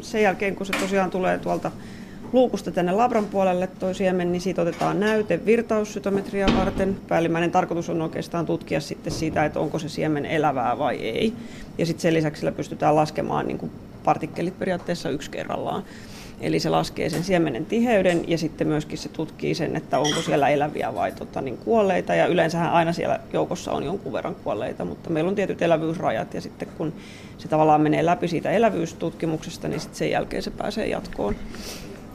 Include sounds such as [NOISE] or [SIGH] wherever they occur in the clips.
sen jälkeen kun se tosiaan tulee tuolta luukusta tänne labran puolelle toi siemen, niin siitä otetaan näyte virtaussytometria varten. Päällimmäinen tarkoitus on oikeastaan tutkia sitten siitä, että onko se siemen elävää vai ei. Ja sitten sen lisäksi sillä pystytään laskemaan niin kuin partikkelit periaatteessa yksi kerrallaan. Eli se laskee sen siemenen tiheyden ja sitten myöskin se tutkii sen, että onko siellä eläviä vai tota, niin kuolleita. Ja yleensähän aina siellä joukossa on jonkun verran kuolleita, mutta meillä on tietyt elävyysrajat ja sitten kun se tavallaan menee läpi siitä elävyystutkimuksesta, niin sitten sen jälkeen se pääsee jatkoon.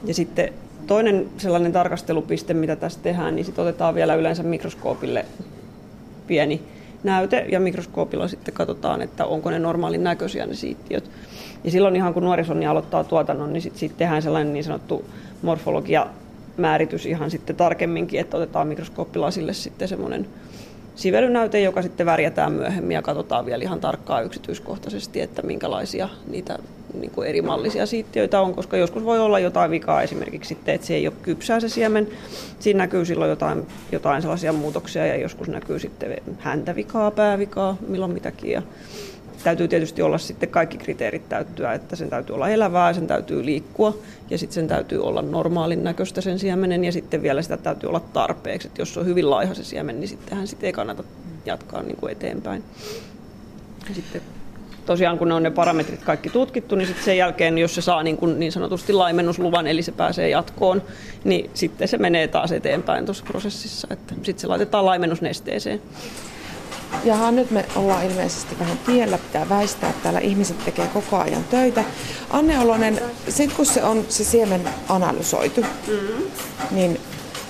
Ja sitten toinen sellainen tarkastelupiste, mitä tässä tehdään, niin sitten otetaan vielä yleensä mikroskoopille pieni näyte ja mikroskoopilla sitten katsotaan, että onko ne normaalin näköisiä ne siittiöt. Ja silloin ihan kun nuorisonni aloittaa tuotannon, niin sitten sit tehdään sellainen niin sanottu morfologia määritys ihan sitten tarkemminkin, että otetaan mikroskooppilasille sitten semmoinen sivelynäyte, joka sitten värjätään myöhemmin ja katsotaan vielä ihan tarkkaan yksityiskohtaisesti, että minkälaisia niitä niin kuin eri mallisia siittiöitä on, koska joskus voi olla jotain vikaa esimerkiksi sitten, että se ei ole kypsää se siemen. Siinä näkyy silloin jotain, jotain sellaisia muutoksia ja joskus näkyy sitten häntävikaa, päävikaa, milloin mitäkin. Ja täytyy tietysti olla sitten kaikki kriteerit täyttyä, että sen täytyy olla elävää, sen täytyy liikkua ja sitten sen täytyy olla normaalin näköistä sen siemenen ja sitten vielä sitä täytyy olla tarpeeksi. Että jos on hyvin laiha se siemen, niin sittenhän sitä ei kannata jatkaa niin kuin eteenpäin. Sitten tosiaan kun ne on ne parametrit kaikki tutkittu, niin sitten sen jälkeen, jos se saa niin, kuin niin sanotusti laimennusluvan, eli se pääsee jatkoon, niin sitten se menee taas eteenpäin tuossa prosessissa. Sitten se laitetaan laimennusnesteeseen. Jaha, nyt me ollaan ilmeisesti vähän tiellä, pitää väistää, että täällä ihmiset tekee koko ajan töitä. Anne Olonen, sitten kun se on se siemen analysoitu, mm-hmm. niin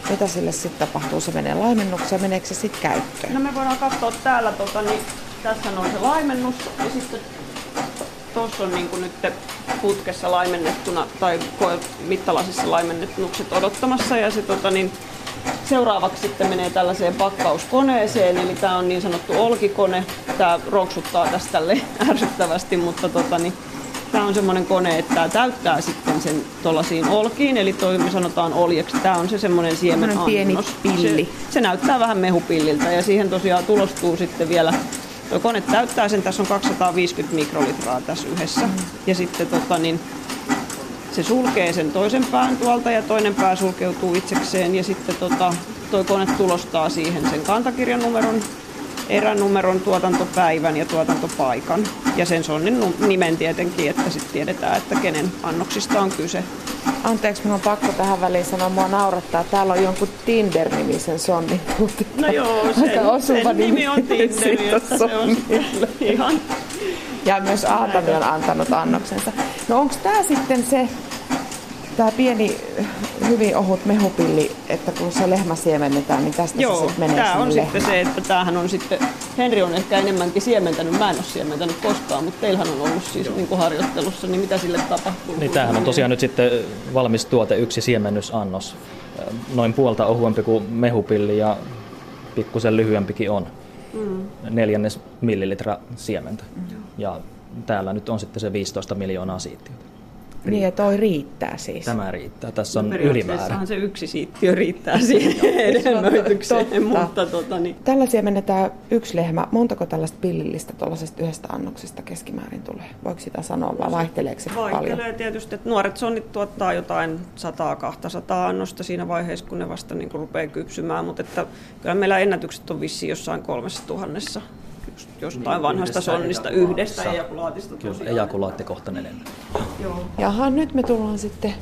mitä sille sitten tapahtuu? Se menee laimennukseen, meneekö se sitten käyttöön? No me voidaan katsoa täällä, tota, niin tässä on se laimennus ja sitten tuossa on niin kuin nyt putkessa laimennettuna tai mittalasissa laimennukset odottamassa ja se tota, niin, seuraavaksi sitten menee tällaiseen pakkauskoneeseen, eli tämä on niin sanottu olkikone. Tämä roksuttaa tästä tälle [LAUGHS] ärsyttävästi, mutta tota, niin, tämä on semmoinen kone, että tämä täyttää sitten sen tuollaisiin olkiin, eli toi me sanotaan oljeksi. Tämä on se semmoinen siemenannos. pieni pilli. Se, se näyttää vähän mehupilliltä ja siihen tosiaan tulostuu sitten vielä Tuo kone täyttää sen, tässä on 250 mikrolitraa tässä yhdessä. Mm. Ja sitten tota, niin, se sulkee sen toisen pään tuolta ja toinen pää sulkeutuu itsekseen ja sitten tota, tuo kone tulostaa siihen sen kantakirjan numeron, eränumeron, tuotantopäivän ja tuotantopaikan. Ja sen sonnin nimen tietenkin, että sitten tiedetään, että kenen annoksista on kyse. Anteeksi, minun on pakko tähän väliin sanoa, mua naurattaa. Täällä on jonkun Tinder-nimisen sonni. No joo, sen, sen nimi on Tinder, se on ihan ja myös Aatami on antanut annoksensa. No onko tämä sitten se, tämä pieni, hyvin ohut mehupilli, että kun se lehmä siemennetään, niin tästä Joo, se sitten menee tämä on lehmään. sitten se, että tämähän on sitten, Henri on ehkä enemmänkin siementänyt, mä en ole siementänyt koskaan, mutta teillähän on ollut siis niin kuin harjoittelussa, niin mitä sille tapahtuu? Niin tämähän on tosiaan nyt sitten valmis tuote, yksi siemennysannos, noin puolta ohuempi kuin mehupilli ja pikkusen lyhyempikin on. Mm. Neljännes millilitra siementä. Mm. Ja täällä nyt on sitten se 15 miljoonaa siittiötä. Niin, ja toi riittää siis. Tämä riittää. Tässä on no, ylimäärä. se yksi siittiö riittää siihen edelmöitykseen. mutta, tota, niin. Tällä siemennetään yksi lehmä. Montako tällaista pillillistä tuollaisesta yhdestä annoksesta keskimäärin tulee? Voiko sitä sanoa vai vaihteleeko se Vaihtelee paljon? Vaihtelee tietysti. Että nuoret sonnit tuottaa jotain 100-200 annosta siinä vaiheessa, kun ne vasta niin rupeaa kypsymään. Mutta että, kyllä meillä ennätykset on vissiin jossain kolmessa tuhannessa jostain niin, vanhasta sonnista yhdestä ejakulaatista. Kyllä, ejakulaattikohtainen. Joo. Jaha, nyt me tullaan sitten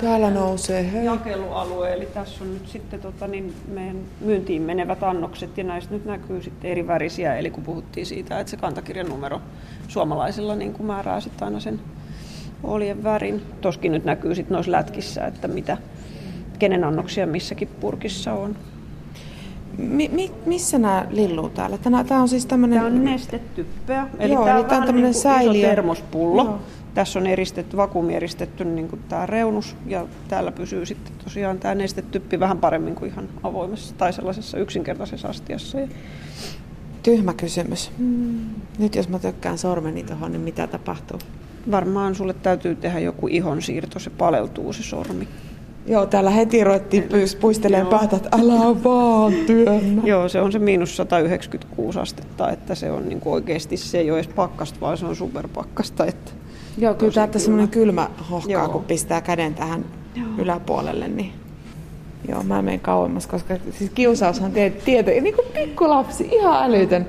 Täällä nousee hei. jakelualue, eli tässä on nyt sitten tota, niin meidän myyntiin menevät annokset ja näistä nyt näkyy sitten eri värisiä, eli kun puhuttiin siitä, että se kantakirjan numero suomalaisilla niin kuin määrää sitten aina sen oljen värin. Toskin nyt näkyy sitten noissa lätkissä, että mitä, kenen annoksia missäkin purkissa on. Mi- mi- missä nämä lilluu täällä? Tämä on siis tämmöinen... Tämä on nestetyppöä. Eli Joo, tämä eli on, tämä on tämmöinen niin säiliö. iso termospullo. Joo. Tässä on eristetty, vakuumieristetty niin kuin tämä reunus ja täällä pysyy sitten tosiaan tämä nestetyppi vähän paremmin kuin ihan avoimessa tai sellaisessa yksinkertaisessa astiassa. Tyhmä kysymys. Hmm. Nyt jos mä tökkään sormeni tuohon, niin mitä tapahtuu? Varmaan sulle täytyy tehdä joku ihonsiirto, se paleltuu se sormi. Joo, täällä heti ruvettiin puistelemaan päätä, että älä vaan työnnä. [LAUGHS] Joo, se on se miinus 196 astetta, että se on niin kuin oikeasti, se ei ole edes pakkasta, vaan se on superpakkasta. Että... Joo, kyllä täältä semmoinen kylmä hohkaa, Joo. kun pistää käden tähän Joo. yläpuolelle, niin Joo, mä menen kauemmas, koska siis kiusaushan tieto, niin kuin pikkulapsi, ihan älytön.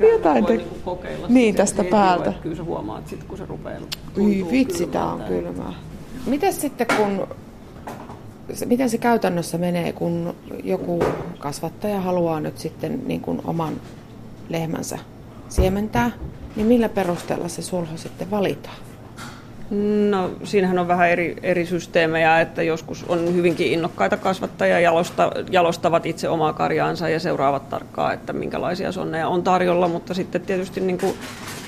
Jotain te... niin kokeilla niin, tästä päältä. Että kyllä sä huomaat sitten, kun se rupeaa vitsi, tää on kylmää. Miten sitten, kun miten se käytännössä menee, kun joku kasvattaja haluaa nyt sitten niin kuin oman lehmänsä siementää, niin millä perusteella se sulho sitten valitaan? No siinähän on vähän eri, eri systeemejä, että joskus on hyvinkin innokkaita kasvattajia, jalosta, jalostavat itse omaa karjaansa ja seuraavat tarkkaan, että minkälaisia sonneja on tarjolla, mutta sitten tietysti niin kuin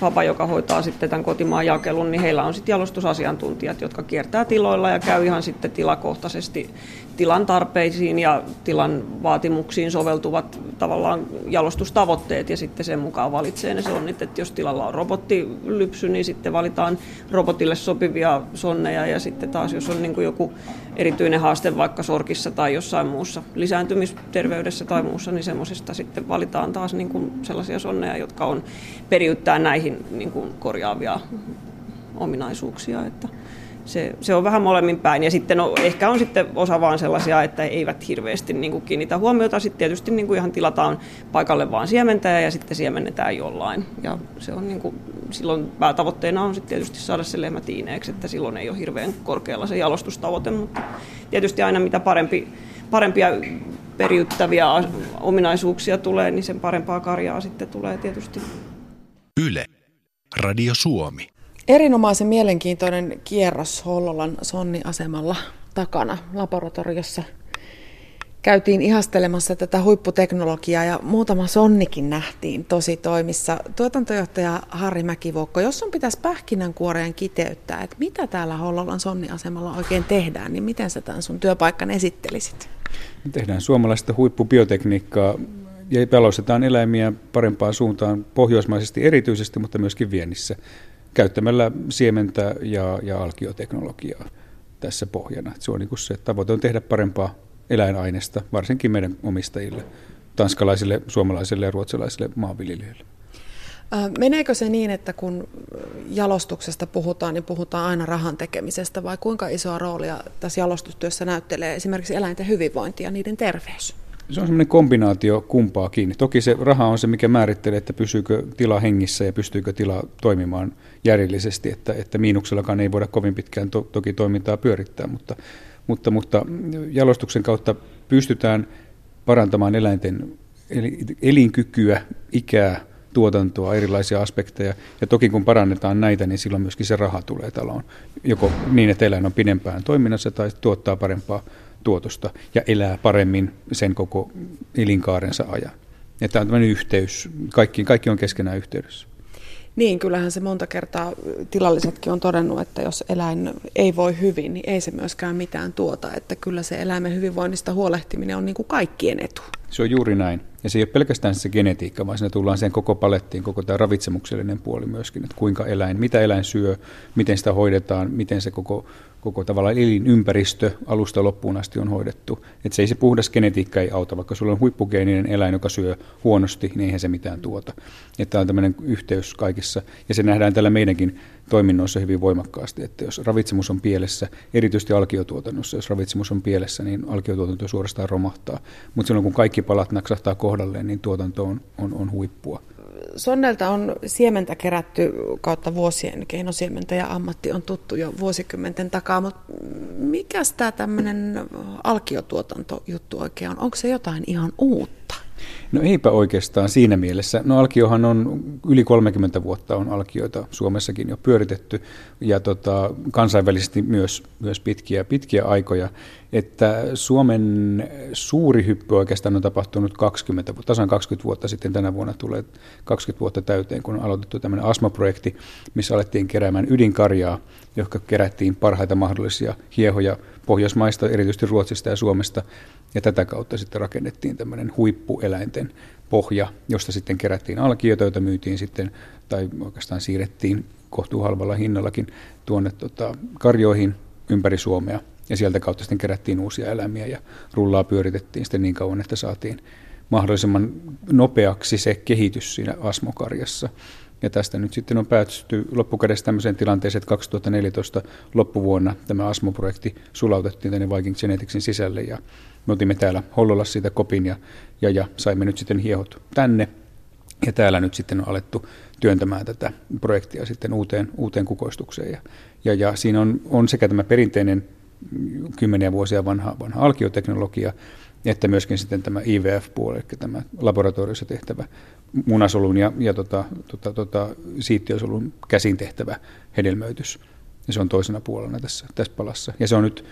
Faba, joka hoitaa sitten tämän kotimaan jakelun, niin heillä on sitten jalostusasiantuntijat, jotka kiertää tiloilla ja käy ihan sitten tilakohtaisesti tilan tarpeisiin ja tilan vaatimuksiin soveltuvat tavallaan jalostustavoitteet ja sitten sen mukaan valitsee ne sonnit, että jos tilalla on robottilypsy, niin sitten valitaan robotille sopivia sonneja ja sitten taas jos on niin kuin joku erityinen haaste vaikka sorkissa tai jossain muussa lisääntymisterveydessä tai muussa, niin semmoisesta sitten valitaan taas niin kuin sellaisia sonneja, jotka on periyttää näihin niin kuin korjaavia ominaisuuksia. Että se, se on vähän molemmin päin. Ja sitten no, ehkä on sitten osa vaan sellaisia, että eivät hirveästi niin kuin kiinnitä huomiota. Sitten tietysti niin kuin ihan tilataan paikalle vaan siementäjä ja sitten siemennetään jollain. Ja se on niin kuin, silloin päätavoitteena on sitten tietysti saada se lehmä tiineeksi, että silloin ei ole hirveän korkealla se jalostustavoite. Mutta tietysti aina mitä parempi, parempia periyttäviä ominaisuuksia tulee, niin sen parempaa karjaa sitten tulee tietysti. Yle. Radio Suomi. Erinomaisen mielenkiintoinen kierros Hollolan Sonni-asemalla takana laboratoriossa. Käytiin ihastelemassa tätä huipputeknologiaa ja muutama sonnikin nähtiin tosi toimissa. Tuotantojohtaja Harri Mäkivuokko, jos sun pitäisi pähkinänkuoreen kiteyttää, että mitä täällä Hollolan Sonni-asemalla oikein tehdään, niin miten sä tämän sun työpaikan esittelisit? Tehdään suomalaista huippubiotekniikkaa ja jalostetaan eläimiä parempaan suuntaan pohjoismaisesti erityisesti, mutta myöskin viennissä käyttämällä siementä ja, ja alkioteknologiaa tässä pohjana. se on niin se tavoite on tehdä parempaa eläinaineesta, varsinkin meidän omistajille, tanskalaisille, suomalaisille ja ruotsalaisille maanviljelijöille. Meneekö se niin, että kun jalostuksesta puhutaan, niin puhutaan aina rahan tekemisestä vai kuinka isoa roolia tässä jalostustyössä näyttelee esimerkiksi eläinten hyvinvointi ja niiden terveys? Se on semmoinen kombinaatio kumpaakin. Toki se raha on se, mikä määrittelee, että pysyykö tila hengissä ja pystyykö tila toimimaan järjellisesti, että, että miinuksellakaan ei voida kovin pitkään to, toki toimintaa pyörittää, mutta, mutta, mutta jalostuksen kautta pystytään parantamaan eläinten elinkykyä, ikää, tuotantoa, erilaisia aspekteja. Ja toki kun parannetaan näitä, niin silloin myöskin se raha tulee taloon. Joko niin, että eläin on pidempään toiminnassa tai tuottaa parempaa tuotosta ja elää paremmin sen koko elinkaarensa ajan. Että tämä on tämmöinen yhteys, kaikki, kaikki on keskenään yhteydessä. Niin, kyllähän se monta kertaa tilallisetkin on todennut, että jos eläin ei voi hyvin, niin ei se myöskään mitään tuota. Että kyllä se eläimen hyvinvoinnista huolehtiminen on niin kuin kaikkien etu. Se on juuri näin. Ja se ei ole pelkästään se genetiikka, vaan siinä tullaan sen koko palettiin, koko tämä ravitsemuksellinen puoli myöskin, että kuinka eläin, mitä eläin syö, miten sitä hoidetaan, miten se koko koko tavallaan elinympäristö alusta loppuun asti on hoidettu. Että se ei se puhdas genetiikka ei auta, vaikka sulla on huippugeeninen eläin, joka syö huonosti, niin eihän se mitään tuota. Että on tämmöinen yhteys kaikissa, ja se nähdään tällä meidänkin toiminnoissa hyvin voimakkaasti, että jos ravitsemus on pielessä, erityisesti alkiotuotannossa, jos ravitsemus on pielessä, niin alkiotuotanto suorastaan romahtaa. Mutta silloin kun kaikki palat naksahtaa kohdalleen, niin tuotanto on, on, on huippua. Sonnelta on siementä kerätty kautta vuosien, keinosiementä ja ammatti on tuttu jo vuosikymmenten takaa, mutta mikä tämä tämmöinen alkiotuotantojuttu oikein on? Onko se jotain ihan uutta? No eipä oikeastaan siinä mielessä. No Alkiohan on yli 30 vuotta on Alkioita Suomessakin jo pyöritetty ja tota, kansainvälisesti myös, myös pitkiä, pitkiä aikoja. Että Suomen suuri hyppy oikeastaan on tapahtunut 20, tasan 20 vuotta sitten. Tänä vuonna tulee 20 vuotta täyteen, kun on aloitettu tämmöinen ASMA-projekti, missä alettiin keräämään ydinkarjaa, joka kerättiin parhaita mahdollisia hiehoja Pohjoismaista, erityisesti Ruotsista ja Suomesta, ja tätä kautta sitten rakennettiin tämmöinen huippueläinten pohja, josta sitten kerättiin alkioita, joita myytiin sitten, tai oikeastaan siirrettiin kohtuuhalvalla hinnallakin tuonne tota, karjoihin ympäri Suomea. Ja sieltä kautta sitten kerättiin uusia eläimiä ja rullaa pyöritettiin sitten niin kauan, että saatiin mahdollisimman nopeaksi se kehitys siinä asmokarjassa. Ja tästä nyt sitten on päästy loppukädessä tämmöiseen tilanteeseen, että 2014 loppuvuonna tämä ASMO-projekti sulautettiin tänne Viking Geneticsin sisälle ja me otimme täällä Hollolassa siitä kopin ja, ja, ja saimme nyt sitten hiehot tänne. Ja täällä nyt sitten on alettu työntämään tätä projektia sitten uuteen, uuteen kukoistukseen. Ja, ja, ja siinä on, on sekä tämä perinteinen kymmeniä vuosia vanha, vanha alkioteknologia, että myöskin sitten tämä IVF-puoli, eli tämä laboratoriossa tehtävä munasolun ja, ja tota, tota, tota, siittiösolun käsin tehtävä hedelmöitys. Ja se on toisena puolena tässä, tässä palassa. Ja se on nyt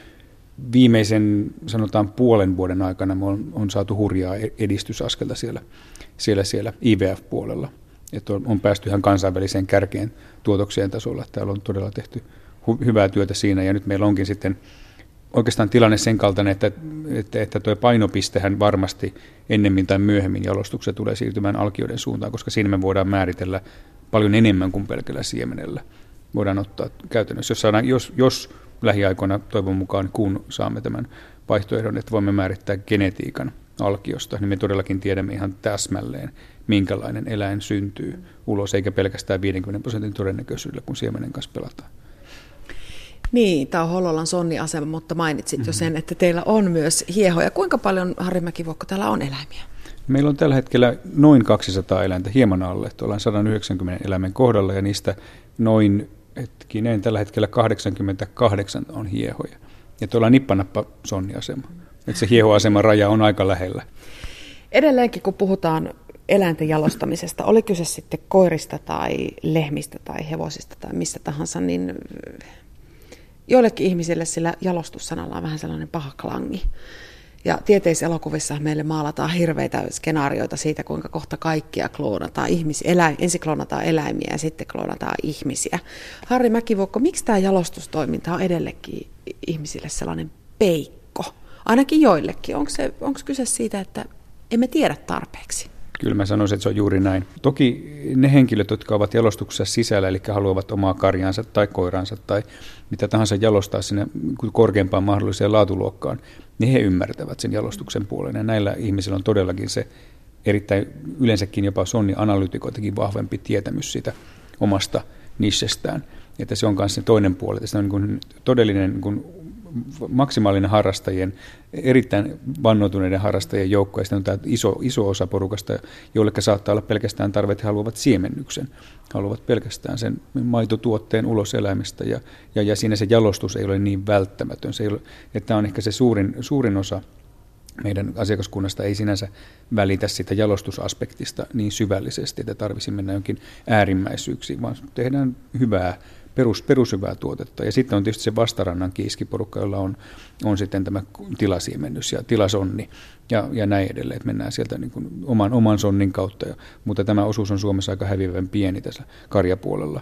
viimeisen, sanotaan puolen vuoden aikana, me on, on saatu hurjaa e-, edistysaskelta siellä, siellä, siellä IVF-puolella. Että on, on päästy ihan kansainväliseen kärkeen tuotoksien tasolla. Täällä on todella tehty hu- hyvää työtä siinä ja nyt meillä onkin sitten oikeastaan tilanne sen kaltainen, että, että, että painopistehän varmasti ennemmin tai myöhemmin jalostuksessa tulee siirtymään alkioiden suuntaan, koska siinä me voidaan määritellä paljon enemmän kuin pelkällä siemenellä. Voidaan ottaa käytännössä, jos, jos, jos lähiaikoina toivon mukaan, kun saamme tämän vaihtoehdon, että voimme määrittää genetiikan alkiosta, niin me todellakin tiedämme ihan täsmälleen, minkälainen eläin syntyy ulos, eikä pelkästään 50 prosentin todennäköisyydellä, kun siemenen kanssa pelataan. Niin, tämä on Hollolan Sonni-asema, mutta mainitsit mm-hmm. jo mhm. sen, että teillä on myös hiehoja. Kuinka paljon, Harri Mäkivuokko, täällä on eläimiä? Meillä on tällä hetkellä noin 200 eläintä hieman alle. Ollaan 190 eläimen kohdalla ja niistä noin, hetkinen, tällä hetkellä 88 on hiehoja. Ja tuolla nippanappa sonniasema. Että se hiehoaseman raja on aika lähellä. Edelleenkin, kun puhutaan eläinten jalostamisesta, oli kyse sitten koirista tai lehmistä tai hevosista tai mistä tahansa, niin joillekin ihmisille sillä jalostussanalla on vähän sellainen paha klangi. Ja tieteiselokuvissa meille maalataan hirveitä skenaarioita siitä, kuinka kohta kaikkia kloonataan ihmisiä. Eläin, ensin kloonataan eläimiä ja sitten kloonataan ihmisiä. Harri Mäkivuokko, miksi tämä jalostustoiminta on edelleenkin ihmisille sellainen peikko? Ainakin joillekin. Onko, se, onko kyse siitä, että emme tiedä tarpeeksi? Kyllä mä sanoisin, että se on juuri näin. Toki ne henkilöt, jotka ovat jalostuksessa sisällä, eli haluavat omaa karjansa tai koiransa tai mitä tahansa jalostaa sinne korkeampaan mahdolliseen laatuluokkaan, niin he ymmärtävät sen jalostuksen puolen. Ja näillä ihmisillä on todellakin se erittäin yleensäkin jopa sonni-analytikoitakin vahvempi tietämys siitä omasta nissestään. Että se on myös se toinen puoli, että se on niin kuin todellinen niin kuin maksimaalinen harrastajien, erittäin vannoituneiden harrastajien joukko, ja sitten on tämä iso, iso osa porukasta, joille saattaa olla pelkästään tarve, että haluavat siemennyksen, haluavat pelkästään sen maitotuotteen ulos eläimistä, ja, ja, ja siinä se jalostus ei ole niin välttämätön. Se ei ole, että tämä on ehkä se suurin, suurin osa meidän asiakaskunnasta ei sinänsä välitä sitä jalostusaspektista niin syvällisesti, että tarvisi mennä jonkin äärimmäisyyksiin, vaan tehdään hyvää perus, perushyvää tuotetta. Ja sitten on tietysti se vastarannan kiiskiporukka, jolla on, on sitten tämä tilasiemennys ja tilasonni ja, ja näin edelleen, että mennään sieltä niin kuin oman, oman sonnin kautta. Ja, mutta tämä osuus on Suomessa aika häviävän pieni tässä karjapuolella.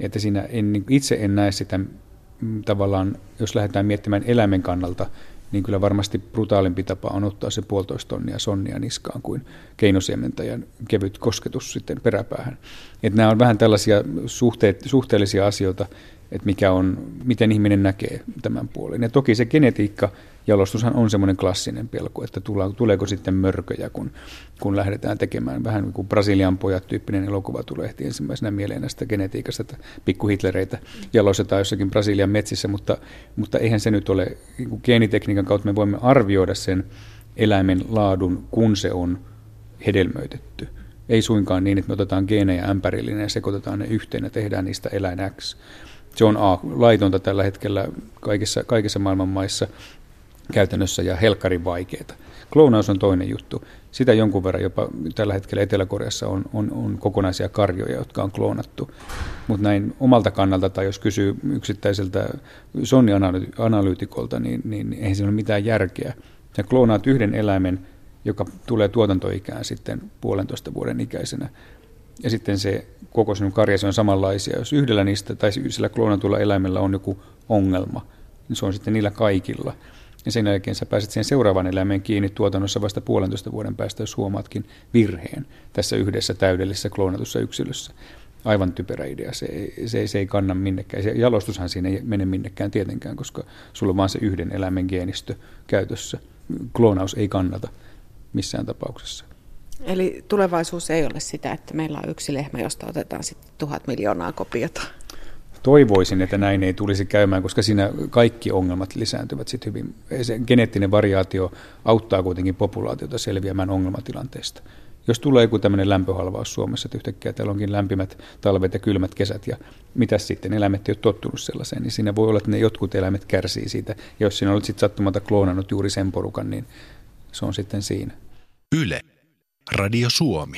Että siinä en, niin itse en näe sitä mm, tavallaan, jos lähdetään miettimään eläimen kannalta, niin kyllä varmasti brutaalimpi tapa on ottaa se puolitoista tonnia sonnia niskaan kuin keinosiementajan kevyt kosketus sitten peräpäähän. Et nämä on vähän tällaisia suhteet, suhteellisia asioita, että mikä on, miten ihminen näkee tämän puolen. Ja toki se genetiikka, jalostushan on semmoinen klassinen pelko, että tuleeko sitten mörköjä, kun, kun lähdetään tekemään vähän niin kuin Brasilian pojat tyyppinen elokuva tulee heti ensimmäisenä mieleen näistä genetiikasta, että pikkuhitlereitä jalostetaan jossakin Brasilian metsissä, mutta, mutta eihän se nyt ole, niin geenitekniikan kautta me voimme arvioida sen eläimen laadun, kun se on hedelmöitetty. Ei suinkaan niin, että me otetaan geenejä ämpärillinen ja sekoitetaan ne yhteen ja tehdään niistä eläin X. Se on A, laitonta tällä hetkellä kaikissa, kaikissa maailman maissa käytännössä ja helkkarin vaikeaa. Kloonaus on toinen juttu. Sitä jonkun verran jopa tällä hetkellä Etelä-Koreassa on, on, on kokonaisia karjoja, jotka on kloonattu. Mutta näin omalta kannalta, tai jos kysyy yksittäiseltä Sony-analyytikolta, niin, niin eihän siinä ole mitään järkeä. Sä kloonaat yhden eläimen, joka tulee tuotantoikään sitten puolentoista vuoden ikäisenä. Ja sitten se koko sinun karjasi on samanlaisia. Jos yhdellä niistä tai sillä kloonatulla eläimellä on joku ongelma, niin se on sitten niillä kaikilla. Ja sen jälkeen sä pääset siihen seuraavan eläimeen kiinni tuotannossa vasta puolentoista vuoden päästä, jos huomaatkin virheen tässä yhdessä täydellisessä kloonatussa yksilössä. Aivan typerä idea. Se, se, se ei kanna minnekään. Se jalostushan siinä ei mene minnekään tietenkään, koska sulla on vain se yhden eläimen geenistö käytössä. Kloonaus ei kannata missään tapauksessa. Eli tulevaisuus ei ole sitä, että meillä on yksi lehmä, josta otetaan sitten tuhat miljoonaa kopiota. Toivoisin, että näin ei tulisi käymään, koska siinä kaikki ongelmat lisääntyvät sitten hyvin. Se geneettinen variaatio auttaa kuitenkin populaatiota selviämään ongelmatilanteesta. Jos tulee joku tämmöinen lämpöhalvaus Suomessa, että yhtäkkiä täällä onkin lämpimät talvet ja kylmät kesät ja mitä sitten, eläimet ei ole tottunut sellaiseen, niin siinä voi olla, että ne jotkut eläimet kärsii siitä. Ja jos siinä olet sitten sattumalta kloonannut juuri sen porukan, niin se on sitten siinä. Yle. Radio Suomi.